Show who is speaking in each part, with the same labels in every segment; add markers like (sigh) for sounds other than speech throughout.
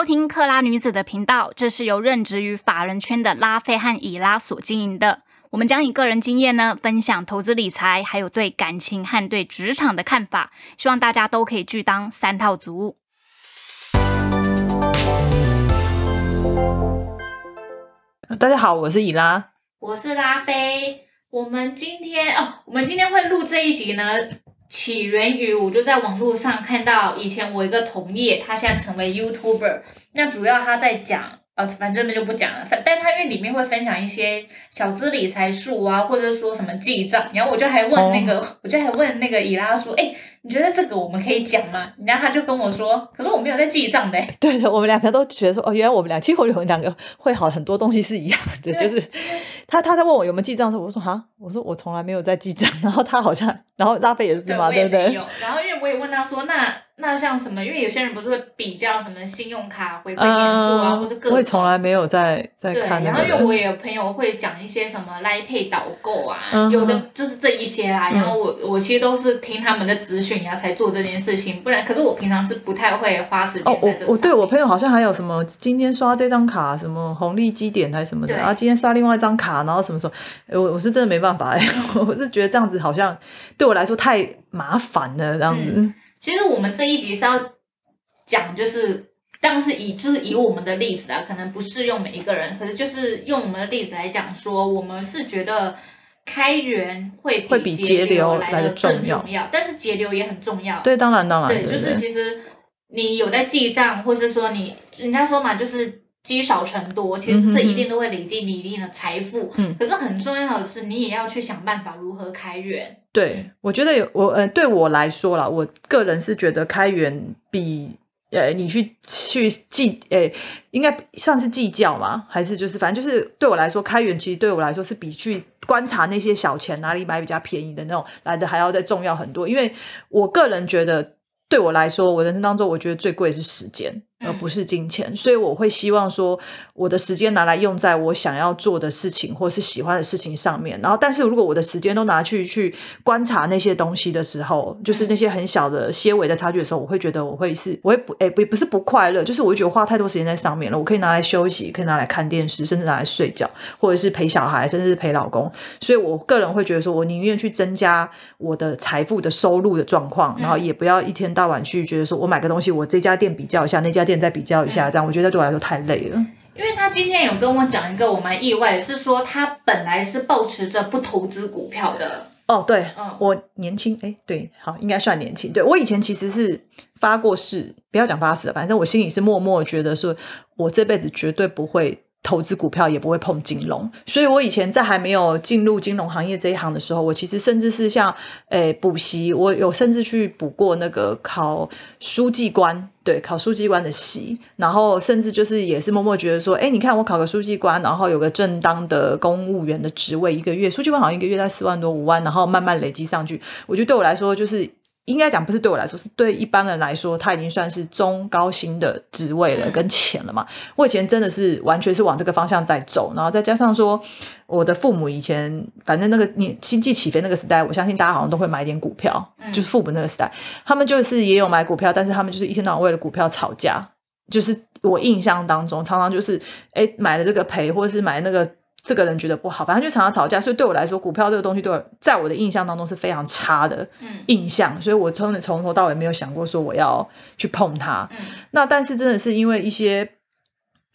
Speaker 1: 收听克拉女子的频道，这是由任职于法人圈的拉菲和以拉所经营的。我们将以个人经验呢，分享投资理财，还有对感情和对职场的看法，希望大家都可以去当三套族。
Speaker 2: 大家好，我是以拉，
Speaker 1: 我是拉菲。我们今天哦，我们今天会录这一集呢，起源于我就在网络上看到以前我一个同业，他现在成为 YouTuber，那主要他在讲。呃，反正那就不讲了。反，但他因为里面会分享一些小资理财术啊，或者说什么记账，然后我就还问那个，我就还问那个伊拉说，哎，你觉得这个我们可以讲吗？然后他就跟我说，可是我没有在记账的。(laughs)
Speaker 2: 对的，我们两个都觉得说，哦，原来我们俩，其实我们两个会好很多东西是一样的，就是他他在问我有没有记账的时候，我说哈，我说我从来没有在记账，然后他好像，然后拉菲也是嘛，对不对？
Speaker 1: 然后因为我也问他说，那。那像什么？因为有些人不是会比较什么信用卡回馈点数啊，或者各种。
Speaker 2: 我从来没有在在看
Speaker 1: 然后因为我也有朋友会讲一些什么来配导购啊，有的就是这一些啊。然后我我其实都是听他们的咨询，然后才做这件事情。不然，可是我平常是不太会花时间哦，我
Speaker 2: 我对我朋友好像还有什么今天刷这张卡，什么红利基点还是什么的，然后今天刷另外一张卡，然后什么时候？我我是真的没办法哎，(laughs) 我是觉得这样子好像对我来说太麻烦了，这样子。
Speaker 1: 其实我们这一集是要。讲就是，当然是以就是以我们的例子啊，可能不适用每一个人，可是就是用我们的例子来讲说，我们是觉得开源会
Speaker 2: 会比节流来
Speaker 1: 的
Speaker 2: 重
Speaker 1: 要，但是节流也很重要。
Speaker 2: 对，当然当然，
Speaker 1: 对，就是其实你有在记账，或是说你人家说嘛，就是积少成多，其实这一定都会累积你一定的财富。嗯，可是很重要的是，你也要去想办法如何开源。
Speaker 2: 对，我觉得有我呃，对我来说啦，我个人是觉得开源比。呃，你去去计，呃，应该算是计较吗？还是就是反正就是对我来说，开源其实对我来说是比去观察那些小钱哪里买比较便宜的那种来的还要再重要很多。因为我个人觉得，对我来说，我人生当中我觉得最贵是时间。而不是金钱，所以我会希望说，我的时间拿来用在我想要做的事情或是喜欢的事情上面。然后，但是如果我的时间都拿去去观察那些东西的时候，就是那些很小的些微的差距的时候，我会觉得我会是，我会不，哎，不，不是不快乐，就是我会觉得花太多时间在上面了。我可以拿来休息，可以拿来看电视，甚至拿来睡觉，或者是陪小孩，甚至是陪老公。所以我个人会觉得说，我宁愿去增加我的财富的收入的状况，然后也不要一天到晚去觉得说我买个东西，我这家店比较一下那家。再比较一下，这样我觉得对我来说太累了。
Speaker 1: 因为他今天有跟我讲一个我蛮意外的，是说他本来是保持着不投资股票的。
Speaker 2: 哦，对，嗯，我年轻，哎，对，好，应该算年轻。对我以前其实是发过誓，不要讲发誓，反正我心里是默默觉得说，我这辈子绝对不会。投资股票也不会碰金融，所以我以前在还没有进入金融行业这一行的时候，我其实甚至是像诶补习，我有甚至去补过那个考书记官，对，考书记官的习，然后甚至就是也是默默觉得说，哎，你看我考个书记官，然后有个正当的公务员的职位，一个月书记官好像一个月在四万多五万，然后慢慢累积上去，我觉得对我来说就是。应该讲不是对我来说，是对一般人来说，他已经算是中高薪的职位了，跟钱了嘛。我以前真的是完全是往这个方向在走，然后再加上说，我的父母以前反正那个你经济起飞那个时代，我相信大家好像都会买点股票，就是父母那个时代，他们就是也有买股票，但是他们就是一天到晚为了股票吵架。就是我印象当中，常常就是哎买了这个赔，或者是买那个。这个人觉得不好，反正就常常吵架，所以对我来说，股票这个东西对我在我的印象当中是非常差的印象，所以我从从头到尾没有想过说我要去碰它。那但是真的是因为一些。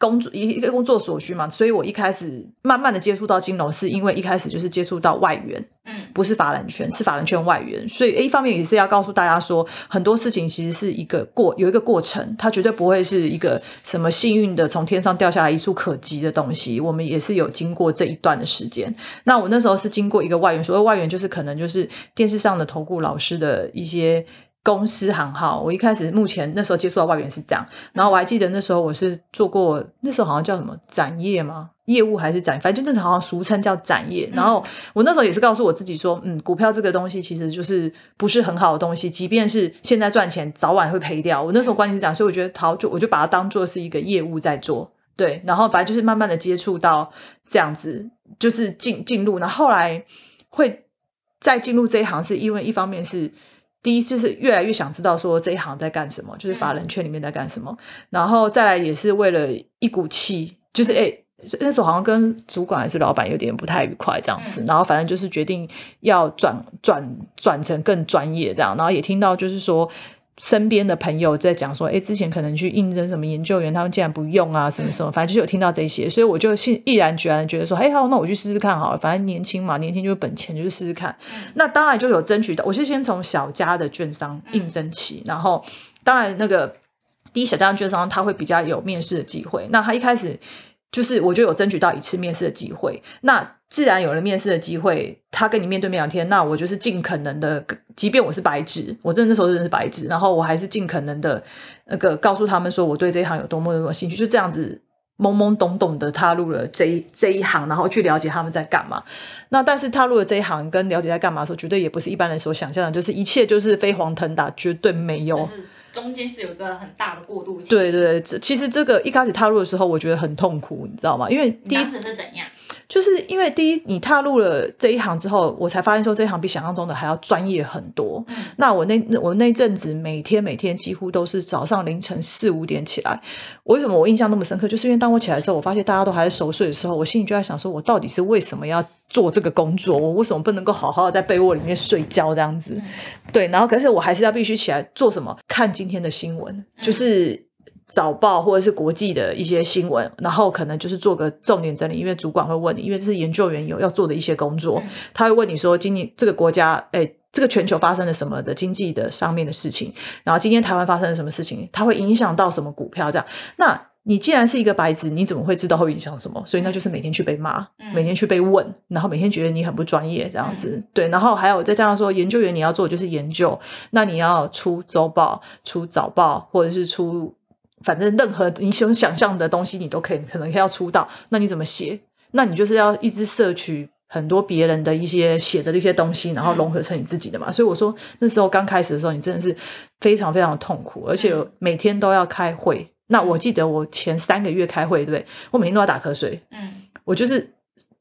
Speaker 2: 工作一一个工作所需嘛，所以我一开始慢慢的接触到金融，是因为一开始就是接触到外援，嗯，不是法人圈，是法人圈外援，所以一方面也是要告诉大家说，很多事情其实是一个过有一个过程，它绝对不会是一个什么幸运的从天上掉下来一触可及的东西，我们也是有经过这一段的时间。那我那时候是经过一个外援，所谓外援就是可能就是电视上的投顾老师的一些。公司行号，我一开始目前那时候接触到外援是这样，然后我还记得那时候我是做过，那时候好像叫什么展业吗？业务还是展，反正就那时候好像俗称叫展业。然后我那时候也是告诉我自己说，嗯，股票这个东西其实就是不是很好的东西，即便是现在赚钱，早晚会赔掉。我那时候观念是这样，所以我觉得好，就我就把它当做是一个业务在做，对。然后反正就是慢慢的接触到这样子，就是进进入。那后来会再进入这一行，是因为一方面是。第一就是越来越想知道说这一行在干什么，就是法人圈里面在干什么，然后再来也是为了一股气，就是哎。那时候好像跟主管还是老板有点不太愉快这样子，然后反正就是决定要转转转成更专业这样，然后也听到就是说身边的朋友在讲说，哎，之前可能去应征什么研究员，他们竟然不用啊，什么什么，反正就有听到这些，所以我就毅毅然决然觉得说，哎好，那我去试试看好了，反正年轻嘛，年轻就是本钱，就去试试看。那当然就有争取到，我是先从小家的券商应征起，然后当然那个第一小家的券商他会比较有面试的机会，那他一开始。就是我就有争取到一次面试的机会，那自然有了面试的机会，他跟你面对面聊天，那我就是尽可能的，即便我是白纸，我真的那时候真的是白纸，然后我还是尽可能的那个告诉他们说我对这一行有多么多么兴趣，就这样子懵懵懂懂的踏入了这一这一行，然后去了解他们在干嘛。那但是踏入了这一行跟了解在干嘛的时候，绝对也不是一般人所想象的，就是一切就是飞黄腾达，绝对没有。
Speaker 1: 中间是有一个很大的过渡期。
Speaker 2: 对对，这其实这个一开始踏入的时候，我觉得很痛苦，你知道吗？因为第一
Speaker 1: 是怎样？
Speaker 2: 就是因为第一，你踏入了这一行之后，我才发现说这一行比想象中的还要专业很多。那我那我那阵子每天每天几乎都是早上凌晨四五点起来。为什么我印象那么深刻？就是因为当我起来的时候，我发现大家都还在熟睡的时候，我心里就在想：说我到底是为什么要做这个工作？我为什么不能够好好的在被窝里面睡觉这样子？对，然后可是我还是要必须起来做什么？看今天的新闻，就是。早报或者是国际的一些新闻，然后可能就是做个重点整理，因为主管会问你，因为这是研究员有要做的一些工作，他会问你说，今年这个国家，哎，这个全球发生了什么的经济的上面的事情，然后今天台湾发生了什么事情，它会影响到什么股票这样。那你既然是一个白纸，你怎么会知道会影响什么？所以那就是每天去被骂，每天去被问，然后每天觉得你很不专业这样子。对，然后还有再加上说，研究员你要做的就是研究，那你要出周报、出早报或者是出。反正任何你想想象的东西，你都可以可能要出道。那你怎么写？那你就是要一直摄取很多别人的一些写的这些东西，然后融合成你自己的嘛。所以我说那时候刚开始的时候，你真的是非常非常的痛苦，而且每天都要开会。那我记得我前三个月开会，对不对？我每天都要打瞌睡。嗯，我就是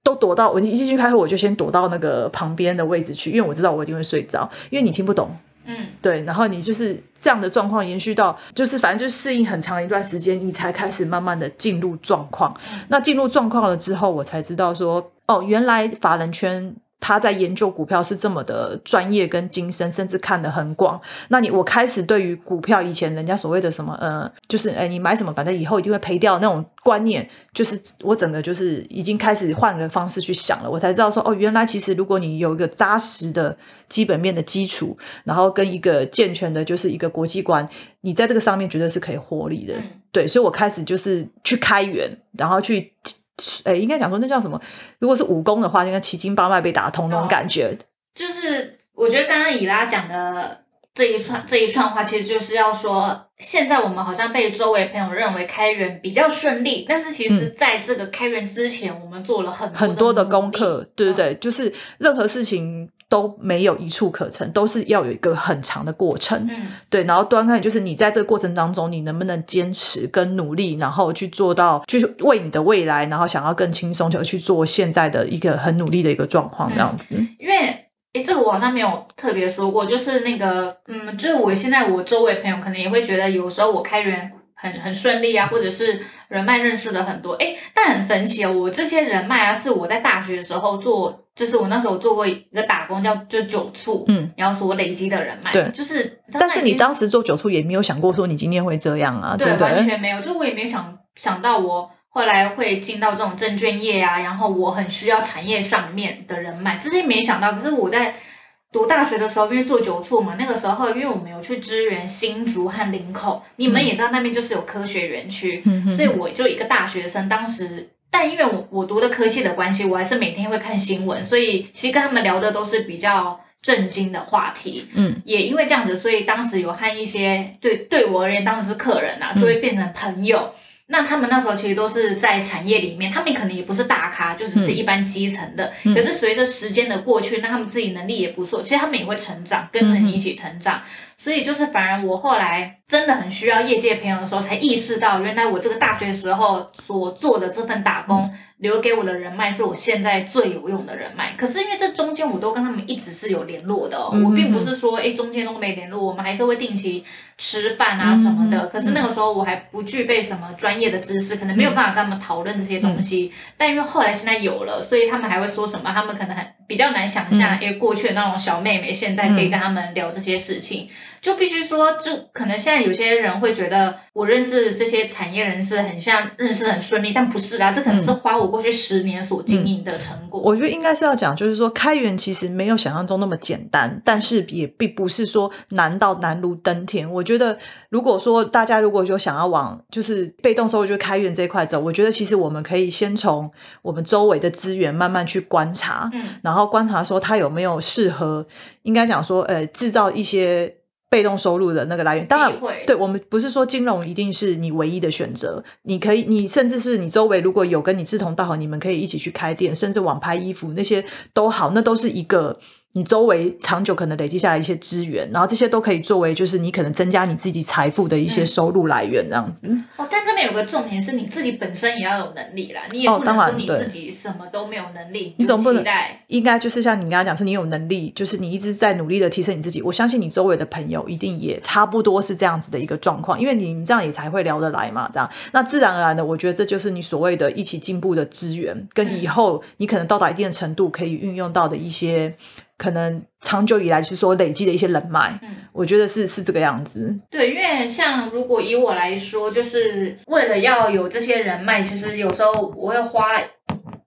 Speaker 2: 都躲到我一进去开会，我就先躲到那个旁边的位置去，因为我知道我一定会睡着，因为你听不懂。嗯，对，然后你就是这样的状况延续到，就是反正就适应很长一段时间，你才开始慢慢的进入状况。那进入状况了之后，我才知道说，哦，原来法人圈。他在研究股票是这么的专业跟精深，甚至看得很广。那你我开始对于股票以前人家所谓的什么呃，就是哎你买什么反正以后一定会赔掉那种观念，就是我整个就是已经开始换个方式去想了。我才知道说哦，原来其实如果你有一个扎实的基本面的基础，然后跟一个健全的，就是一个国际观，你在这个上面绝对是可以获利的。对，所以我开始就是去开源，然后去。哎，应该讲说那叫什么？如果是武功的话，应该七经八脉被打通那种感觉。
Speaker 1: 就是我觉得刚刚以拉讲的这一串这一串话，其实就是要说，现在我们好像被周围朋友认为开源比较顺利，但是其实在这个开源之前，我们做了很
Speaker 2: 很多的功课，对对对，就是任何事情。都没有一处可成，都是要有一个很长的过程。嗯，对。然后端看就是你在这个过程当中，你能不能坚持跟努力，然后去做到，就是为你的未来，然后想要更轻松，就去做现在的一个很努力的一个状况这样子。
Speaker 1: 因为，诶，这个我好像没有特别说过，就是那个，嗯，就是我现在我周围朋友可能也会觉得，有时候我开源很很顺利啊，或者是人脉认识了很多，哎，但很神奇啊，我这些人脉啊，是我在大学的时候做。就是我那时候做过一个打工，叫就酒醋，嗯，然后是我累积的人脉，
Speaker 2: 对，
Speaker 1: 就是，
Speaker 2: 但是你当时做酒醋也没有想过说你今天会这样啊，对，
Speaker 1: 完全没有，就我也没有想想到我后来会进到这种证券业啊，然后我很需要产业上面的人脉，这些没想到。可是我在读大学的时候，因为做酒醋嘛，那个时候因为我们有去支援新竹和林口，你们也知道那边就是有科学园区，所以我就一个大学生，当时。但因为我我读的科系的关系，我还是每天会看新闻，所以其实跟他们聊的都是比较震惊的话题。嗯，也因为这样子，所以当时有和一些对对我而言当时是客人啊，就会变成朋友。那他们那时候其实都是在产业里面，他们可能也不是大咖，就只是一般基层的。可是随着时间的过去，那他们自己能力也不错，其实他们也会成长，跟着你一起成长。所以就是反而我后来真的很需要业界朋友的时候，才意识到原来我这个大学时候所做的这份打工，留给我的人脉是我现在最有用的人脉。可是因为这中间。我都跟他们一直是有联络的哦、
Speaker 2: 嗯
Speaker 1: 我并不是说哎中间都没联络，我们还是会定期吃饭啊什么的。
Speaker 2: 嗯
Speaker 1: 可是那个时候我还不具备什么专业的知识，可能没有办法跟他们讨论这些东西。但因为后来现在有了，所以他们还会说什么？他们可能很比较难想象，
Speaker 2: 嗯
Speaker 1: 因为过去的那种小妹妹现在可以跟他们聊这些事情。就必须说，就可能现在有些人会觉得我认识这些产业人士很像认识很顺利，但不是啊，这可能是花我过去十年所经营的成果。
Speaker 2: 我觉得应该是要讲，就是说开源其实没有想象中那么简单，但是也并不是说难到难如登天。我觉得如果说大家如果有想要往就是被动收入就开源这一块走，我觉得其实我们可以先从我们周围的资源慢慢去观察，
Speaker 1: 嗯
Speaker 2: 然后观察说它有没有适合，应该讲说呃制造一些。被动收入的那个来源，当然
Speaker 1: 会，
Speaker 2: 对我们不是说金融一定是你唯一的选择，你可以，你甚至是你周围如果有跟你志同道合，你们可以一起去开店，甚至网拍衣服那些都好，那都是一个你周围长久可能累积下来一些资源，然后这些都可以作为就是你可能增加你自己财富的一些
Speaker 1: 嗯
Speaker 2: 收入来源这样子。
Speaker 1: 哦，但这边有个重点是你自己本身也要有能力啦，你也
Speaker 2: 哦
Speaker 1: 不能说你自己什么都没有能力，
Speaker 2: 你总不能应该就是像你刚刚讲，说你有能力，就是你一直在努力的提升你自己。我相信你周围的朋友一定也差不多是这样子的一个状况，因为你们这样也才会聊得来嘛。这样，那自然而然的，我觉得这就是你所谓的一起进步的资源，跟以后你可能到达一定的程度可以运用到的一些可能长久以来是说累积的一些人脉。
Speaker 1: 嗯。
Speaker 2: 我觉得是是这个样子。
Speaker 1: 对，因为像如果以我来说，就是为了要有这些人脉，其实有时候我会花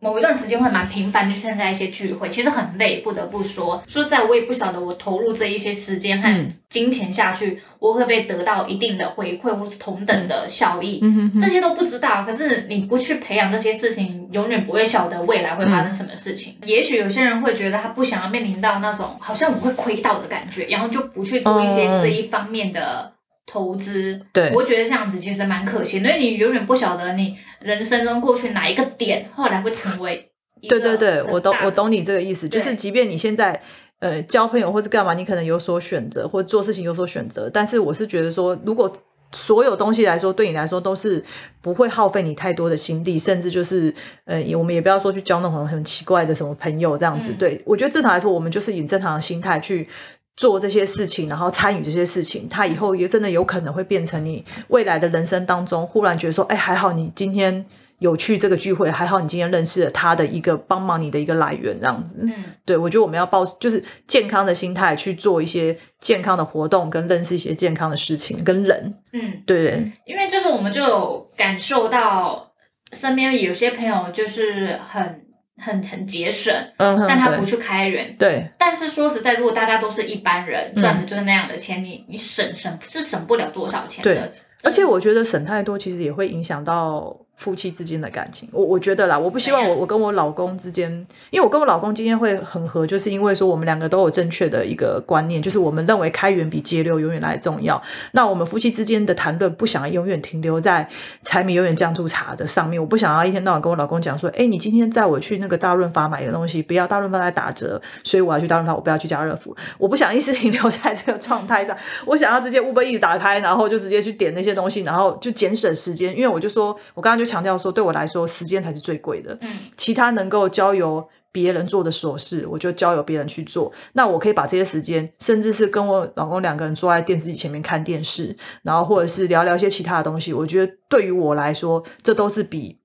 Speaker 1: 某一段时间会蛮频繁，就参加一些聚会，其实很累，不得不说。说在我也不晓得我投入这一些时间和
Speaker 2: 嗯
Speaker 1: 金钱下去，我会不会得到一定的回馈或是同等的效益。
Speaker 2: 嗯哼哼，
Speaker 1: 这些都不知道，可是你不去培养这些事情，永远不会晓得未来会发生什么事情。也许有些人会觉得他不想要面临到那种好像我会亏到的感觉，然后就不去做一些这一方面的投资。
Speaker 2: 对
Speaker 1: 我觉得这样子其实蛮可惜，因为你永远不晓得你人生中过去哪一个点，后来会成为
Speaker 2: 对对对，我懂我懂你这个意思，就是即便你现在呃交朋友或是干嘛，你可能有所选择，或做事情有所选择，但是我是觉得说，如果所有东西来说，对你来说都是不会耗费你太多的心力，甚至就是呃，我们也不要说去交那种很奇怪的什么朋友这样子。
Speaker 1: 嗯
Speaker 2: 对我觉得正常来说，我们就是以正常的心态去。做这些事情，然后参与这些事情，他以后也真的有可能会变成你未来的人生当中，忽然觉得说，哎，还好你今天有去这个聚会，还好你今天认识了他的一个帮忙你的一个来源，这样子。
Speaker 1: 嗯。
Speaker 2: 对我觉得我们要抱就是健康的心态去做一些健康的活动，跟认识一些健康的事情跟人。
Speaker 1: 嗯，
Speaker 2: 对，
Speaker 1: 因为就是我们就有感受到身边有些朋友就是很很很节省，但他不去开源。
Speaker 2: 对
Speaker 1: 但是说实在，如果大家都是一般人，
Speaker 2: 嗯
Speaker 1: 赚的就是那样的钱，你你省省是省不了多少钱的。
Speaker 2: 而且我觉得省太多，其实也会影响到夫妻之间的感情。我我觉得啦，我不希望我我跟我老公之间，因为我跟我老公今天会很合，就是因为说我们两个都有正确的一个观念，就是我们认为开源比节流永远来重要。那我们夫妻之间的谈论，不想要永远停留在柴米油盐酱醋茶的上面。我不想要一天到晚跟我老公讲说，哎，你今天载我去那个大润发买的东西，不要大润发在打折，所以我要去大润发，我不要去家乐福。我不想一直 (laughs) 停留在这个状态上，我想要直接 Uber E 打开，然后就直接去点那些东西，然后就节省时间。因为我就说，我刚刚就强调说，对我来说，时间才是最贵的。
Speaker 1: 嗯
Speaker 2: 其他能够交由别人做的琐事，我就交由别人去做。那我可以把这些时间，甚至是跟我老公两个人坐在电视机前面看电视，然后或者是聊聊一些其他的东西。我觉得对于我来说，这都是比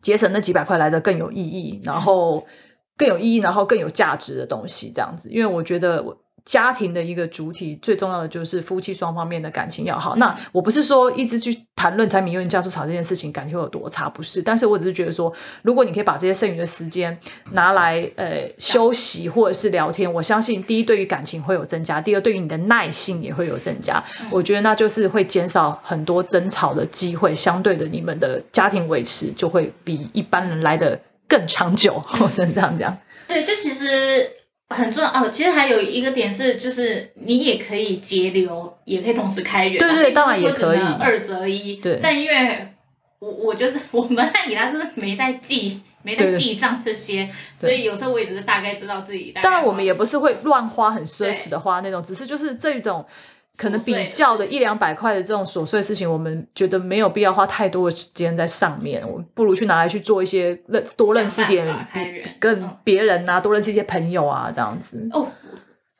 Speaker 2: 节省那几百块来的更有意义，然后更有意义，然后更有价值的东西。这样子，因为我觉得我。家庭的一个主体最重要的就是夫妻双方面的感情要好。那我不是说一直去谈论柴米油盐酱醋茶这件事情感情有多差，不是。但是我只是觉得说，如果你可以把这些剩余的时间拿来呃休息或者是聊天，我相信第一对于感情会有增加，第二对于你的耐性也会有增加。
Speaker 1: 嗯
Speaker 2: 我觉得那就是会减少很多争吵的机会，相对的你们的家庭维持就会比一般人来的更长久。我只能这样讲。
Speaker 1: 对，这其实很重要哦。其实还有一个点是，就是你也可以节流，也可以同时开源啊。
Speaker 2: 对对当然也可以
Speaker 1: 能二择一。
Speaker 2: 对
Speaker 1: 但因为我我就是我们那里他是没在记。没在记账这些，所以有时候我也只是大概知道自己。
Speaker 2: 当然，我们也不是会乱花、很奢侈的花那种，只是就是这种可能比较的一两百块的这种琐碎事情，我们觉得没有必要花太多的时间在上面，我们不如去拿来去做一些认多认识点跟
Speaker 1: 嗯
Speaker 2: 别人啊，多认识一些朋友啊，这样子。
Speaker 1: 哦。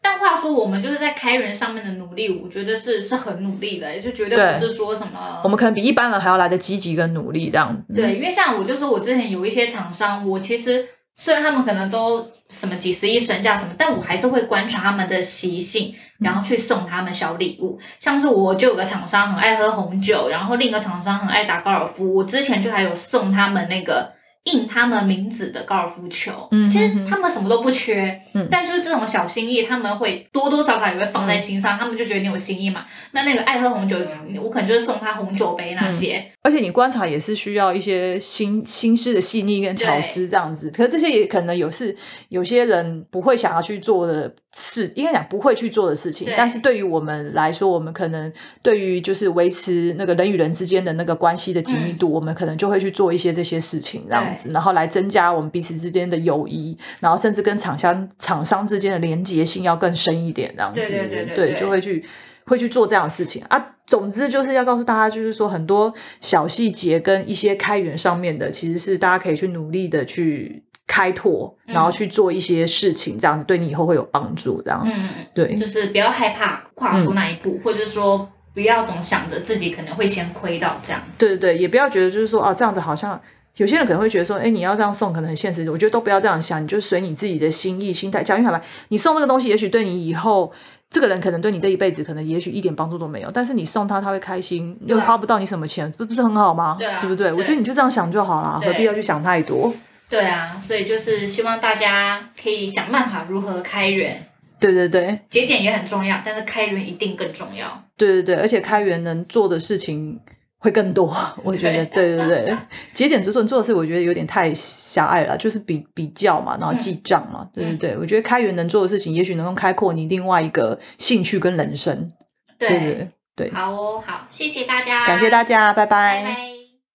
Speaker 1: 但话说，我们就是在开源上面的努力，我觉得是是很努力的，就绝对
Speaker 2: 对
Speaker 1: 不是说什么
Speaker 2: 我们可能比一般人还要来的积极跟努力，这样子。
Speaker 1: 对，因为像我就说，我之前有一些厂商，我其实虽然他们可能都什么几十亿身价什么，但我还是会观察他们的习性，然后去送他们小礼物。像是我就有个厂商很爱喝红酒，然后另一个厂商很爱打高尔夫，我之前就还有送他们那个。印他们名字的高尔夫球，
Speaker 2: 嗯
Speaker 1: 其实他们什么都不缺，
Speaker 2: 嗯。
Speaker 1: 但就是这种小心意，他们会多多少少也会放在心上，他们就觉得你有心意嘛。那那个爱喝红酒，我可能就是送他红酒杯那些，
Speaker 2: 而且你观察也是需要一些心心思的细腻跟巧思这样子，可是这些也可能有是有些人不会想要去做的事，应该讲不会去做的事情。但是对于我们来说，我们可能对于就是维持那个人与人之间的那个关系的紧密度，我们可能就会去做一些这些事情这样子，然后来增加我们彼此之间的友谊，然后甚至跟厂商厂商之间的连接性要更深一点这样子，
Speaker 1: 对对对对对
Speaker 2: 就会去。会去做这样的事情啊。总之就是要告诉大家，就是说很多小细节跟一些开源上面的，其实是大家可以去努力的去开拓，
Speaker 1: 嗯
Speaker 2: 然后去做一些事情，这样子对你以后会有帮助。这样，
Speaker 1: 嗯，
Speaker 2: 对
Speaker 1: 就是不要害怕跨出那一步，或者说不要总想着自己可能会先亏到这样子。
Speaker 2: 对对对，也不要觉得就是说哦，这样子好像。有些人可能会觉得说，哎，你要这样送可能很现实。我觉得都不要这样想，你就随你自己的心意、心态。讲句坦白，你送这个东西，也许对你以后这个人可能对你这一辈子可能也许一点帮助都没有，但是你送他，他会开心，又花不到你什么钱，不不是很好吗？
Speaker 1: 对啊
Speaker 2: 不对？我
Speaker 1: 对
Speaker 2: 觉得你就这样想就好了，何必要去想太多？
Speaker 1: 对啊，所以就是希望大家可以想办法如何开源，
Speaker 2: 对对对
Speaker 1: 节俭也很重要，但是开源一定更重要。
Speaker 2: 对对对，而且开源能做的事情会更多，(laughs) 我觉得，对。对对，(laughs) 节俭止损做的事，我觉得有点太狭隘了，就是比比较嘛，然后记账嘛，对对对，我觉得开源能做的事情，也许能够开阔你另外一个兴趣跟人生，
Speaker 1: 对
Speaker 2: 对。对。对，
Speaker 1: 好哦，好，谢谢大家，
Speaker 2: 感谢大家，拜拜。
Speaker 1: 拜拜。